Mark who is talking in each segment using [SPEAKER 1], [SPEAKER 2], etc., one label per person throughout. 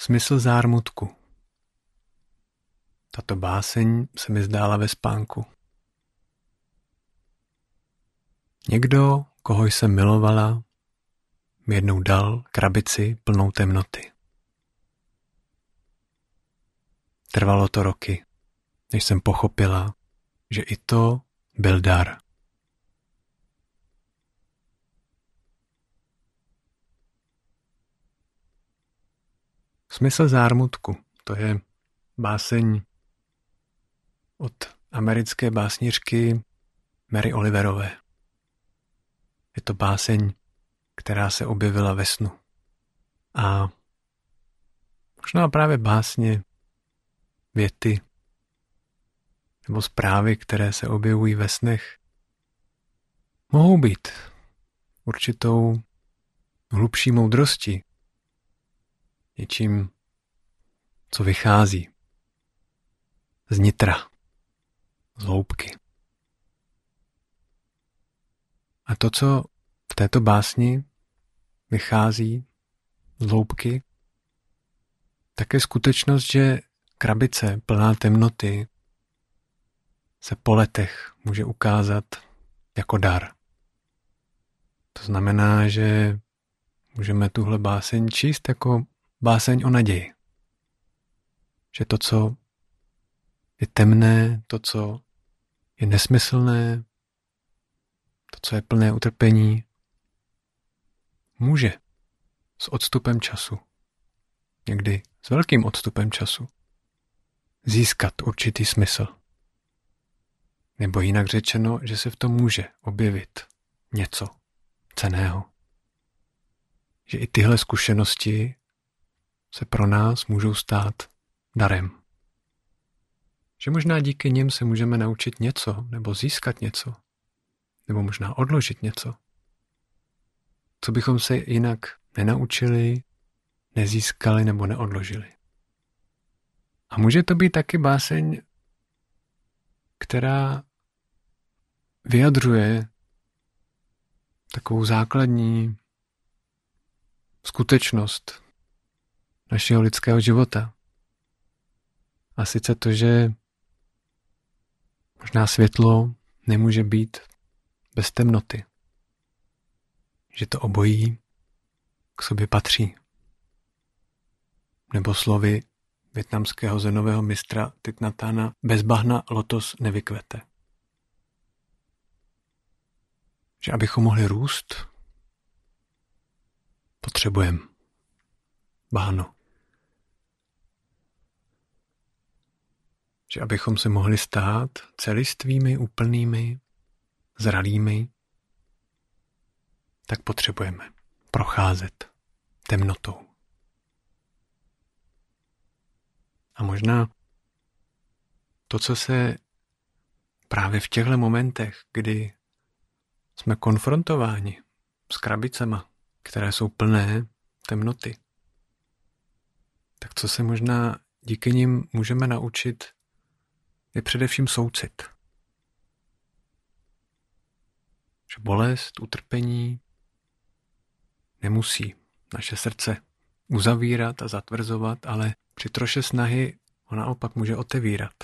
[SPEAKER 1] Smysl zármutku. Tato báseň se mi zdála ve spánku. Někdo, koho jsem milovala, mi jednou dal krabici plnou temnoty. Trvalo to roky, než jsem pochopila, že i to byl dar. Smysl zármutku, to je báseň od americké básnířky Mary Oliverové. Je to báseň, která se objevila ve snu. A možná právě básně, věty nebo zprávy, které se objevují ve snech, mohou být určitou hlubší moudrostí, něčím, co vychází z nitra, z hloubky. A to, co v této básni vychází z hloubky, tak je skutečnost, že krabice plná temnoty se po letech může ukázat jako dar. To znamená, že můžeme tuhle báseň číst jako báseň o naději. Že to, co je temné, to, co je nesmyslné, to, co je plné utrpení, může s odstupem času, někdy s velkým odstupem času, získat určitý smysl. Nebo jinak řečeno, že se v tom může objevit něco ceného. Že i tyhle zkušenosti se pro nás můžou stát darem. Že možná díky nim se můžeme naučit něco, nebo získat něco, nebo možná odložit něco, co bychom se jinak nenaučili, nezískali nebo neodložili. A může to být taky báseň, která vyjadřuje takovou základní skutečnost našeho lidského života. A sice to, že možná světlo nemůže být bez temnoty. Že to obojí k sobě patří. Nebo slovy větnamského zenového mistra Titnatána bez bahna lotos nevykvete. Že abychom mohli růst, potřebujeme bahno. Že abychom se mohli stát celistvými, úplnými, zralými, tak potřebujeme procházet temnotou. A možná to, co se právě v těchto momentech, kdy jsme konfrontováni s krabicema, které jsou plné temnoty, tak co se možná díky nim můžeme naučit, je především soucit. Že bolest, utrpení nemusí naše srdce uzavírat a zatvrzovat, ale při troše snahy ho naopak může otevírat.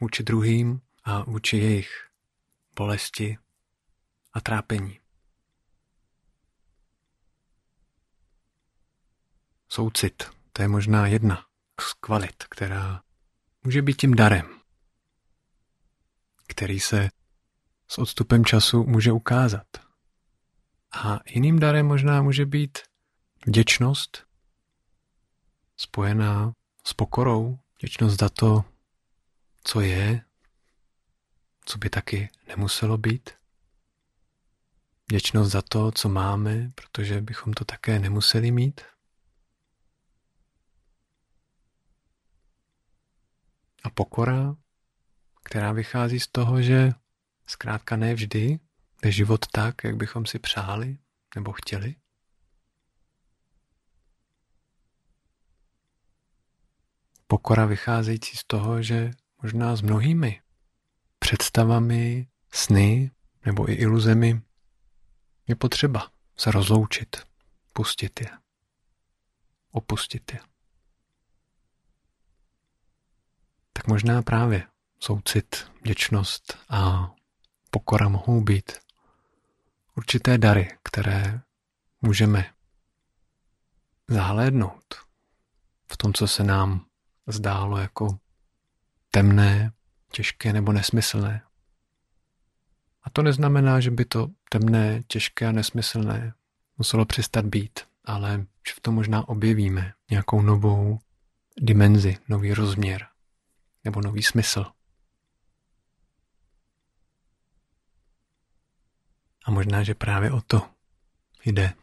[SPEAKER 1] Vůči druhým a vůči jejich bolesti a trápení. Soucit, to je možná jedna z kvalit, která může být tím darem, který se s odstupem času může ukázat. A jiným darem možná může být vděčnost spojená s pokorou, vděčnost za to, co je, co by taky nemuselo být. Vděčnost za to, co máme, protože bychom to také nemuseli mít. A pokora, která vychází z toho, že zkrátka ne vždy je život tak, jak bychom si přáli nebo chtěli. Pokora vycházející z toho, že možná s mnohými představami, sny nebo i iluzemi je potřeba se rozloučit, pustit je. opustit je. Tak možná právě soucit, vděčnost a pokora mohou být určité dary, které můžeme zahlédnout v tom, co se nám zdálo jako temné, těžké nebo nesmyslné. A to neznamená, že by to temné, těžké a nesmyslné muselo přestat být, ale že v tom možná objevíme nějakou novou dimenzi, nový rozměr nebo nový smysl. A možná, že právě o to jde.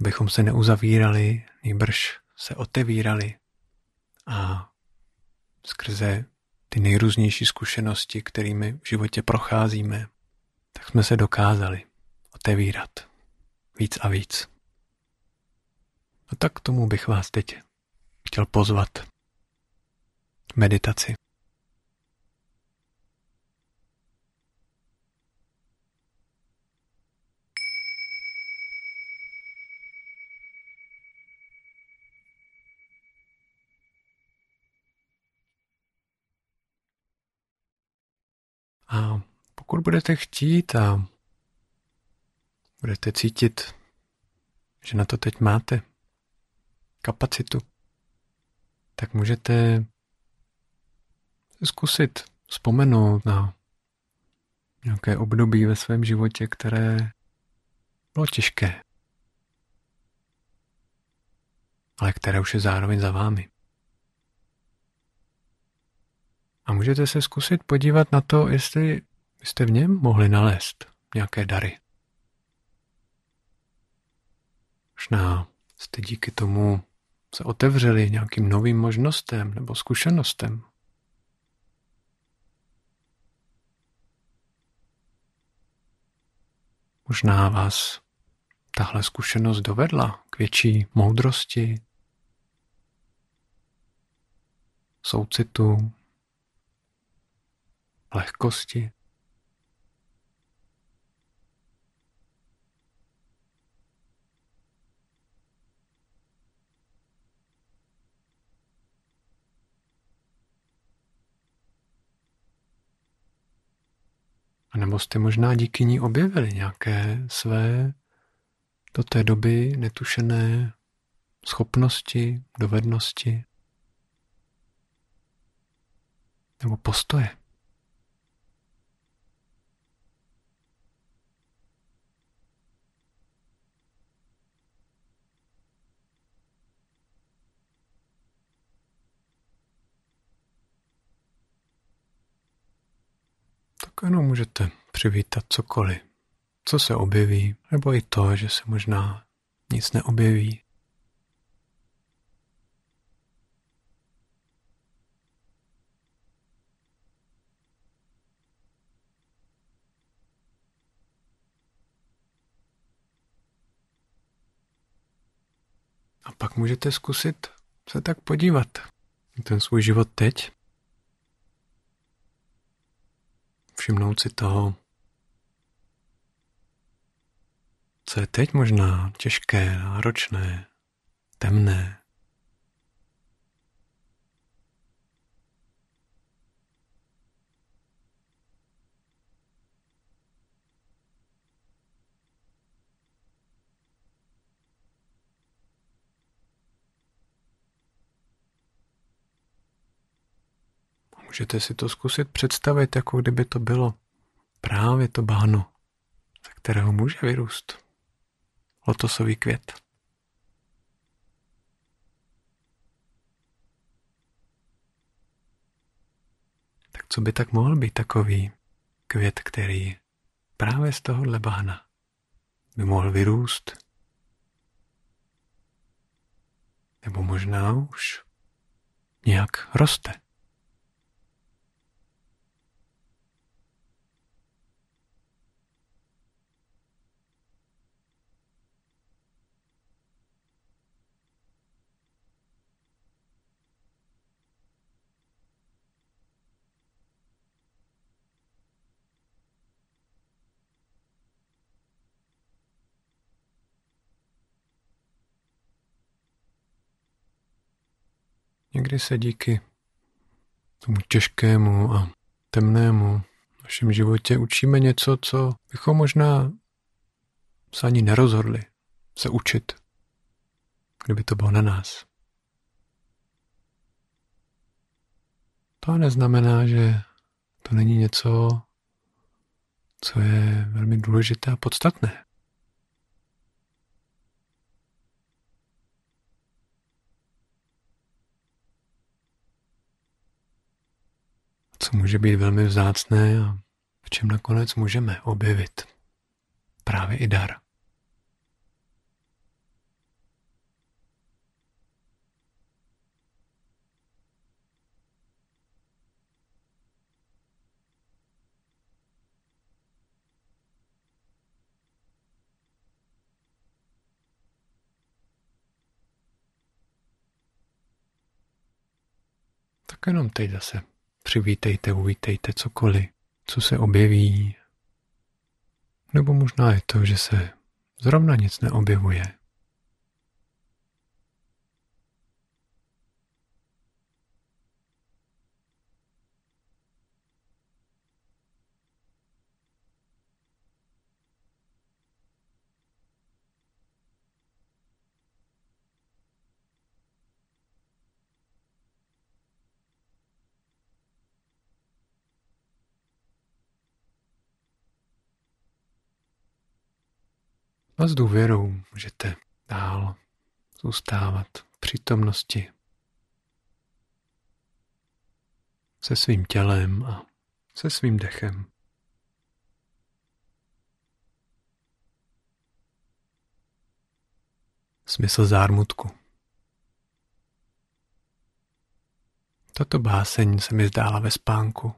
[SPEAKER 1] Abychom se neuzavírali, nejbrž se otevírali a skrze ty nejrůznější zkušenosti, kterými v životě procházíme, tak jsme se dokázali otevírat víc a víc. No tak k tomu bych vás teď chtěl pozvat. Meditaci. A pokud budete chtít a budete cítit, že na to teď máte kapacitu, tak můžete zkusit vzpomenout na nějaké období ve svém životě, které bylo těžké, ale které už je zároveň za vámi. A můžete se zkusit podívat na to, jestli byste v něm mohli nalézt nějaké dary. Možná jste díky tomu se otevřeli nějakým novým možnostem nebo zkušenostem. Možná vás tahle zkušenost dovedla k větší moudrosti, soucitu, lehkosti. Nebo jste možná díky ní objevili nějaké své do té doby netušené schopnosti, dovednosti nebo postoje. Jenom můžete přivítat cokoliv, co se objeví, nebo i to, že se možná nic neobjeví. A pak můžete zkusit se tak podívat na ten svůj život teď všimnout si toho, co je teď možná těžké, náročné, temné. Můžete si to zkusit představit, jako kdyby to bylo právě to bahno, ze kterého může vyrůst lotosový květ. Tak co by tak mohl být takový květ, který právě z tohohle bahna by mohl vyrůst? Nebo možná už nějak roste. Někdy se díky tomu těžkému a temnému našem životě učíme něco, co bychom možná se ani nerozhodli se učit, kdyby to bylo na nás. To neznamená, že to není něco, co je velmi důležité a podstatné. Co může být velmi vzácné a v čem nakonec můžeme objevit právě i dar. Tak jenom teď zase přivítejte, uvítejte cokoliv, co se objeví. Nebo možná je to, že se zrovna nic neobjevuje. A s důvěrou můžete dál zůstávat v přítomnosti se svým tělem a se svým dechem. Smysl zármutku. Tato báseň se mi zdála ve spánku.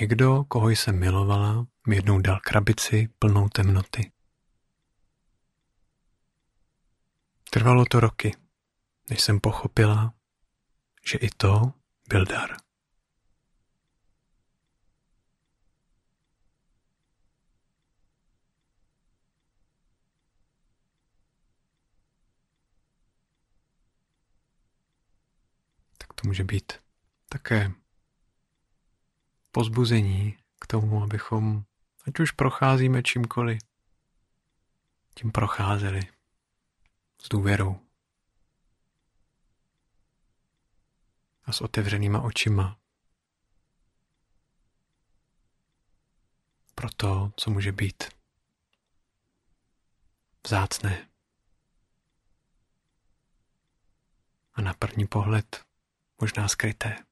[SPEAKER 1] Někdo, koho jsem milovala, mi jednou dal krabici plnou temnoty. Trvalo to roky, než jsem pochopila, že i to byl dar. Tak to může být také pozbuzení k tomu, abychom, ať už procházíme čímkoliv, tím procházeli s důvěrou a s otevřenýma očima pro to, co může být vzácné. A na první pohled možná skryté.